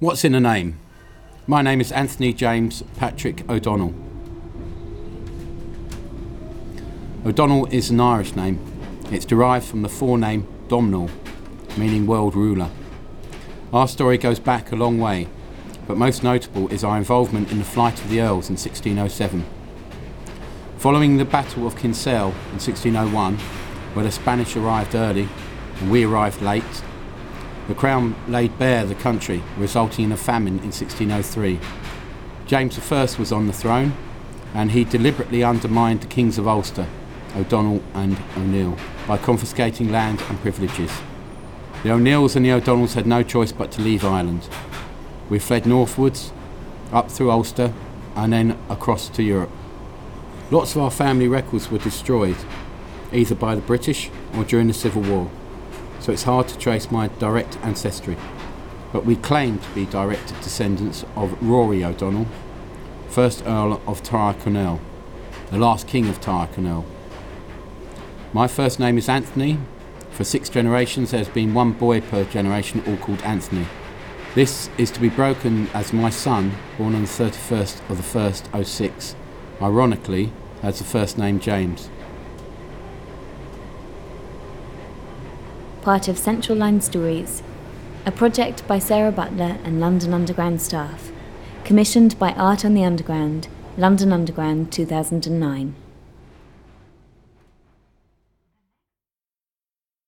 What's in a name? My name is Anthony James Patrick O'Donnell. O'Donnell is an Irish name. It's derived from the forename Domnall, meaning world ruler. Our story goes back a long way, but most notable is our involvement in the flight of the Earls in 1607. Following the Battle of Kinsale in 1601, where the Spanish arrived early and we arrived late, the Crown laid bare the country, resulting in a famine in 1603. James I was on the throne, and he deliberately undermined the kings of Ulster, O'Donnell and O'Neill, by confiscating land and privileges. The O'Neills and the O'Donnells had no choice but to leave Ireland. We fled northwards, up through Ulster, and then across to Europe. Lots of our family records were destroyed, either by the British or during the Civil War so it's hard to trace my direct ancestry. But we claim to be direct descendants of Rory O'Donnell, first Earl of Tyrconnell, the last king of Tyrconnell. My first name is Anthony. For six generations, there's been one boy per generation, all called Anthony. This is to be broken as my son, born on the 31st of the 1st, 06, ironically, has the first name James. Part of Central Line Stories, a project by Sarah Butler and London Underground staff, commissioned by Art on the Underground, London Underground 2009.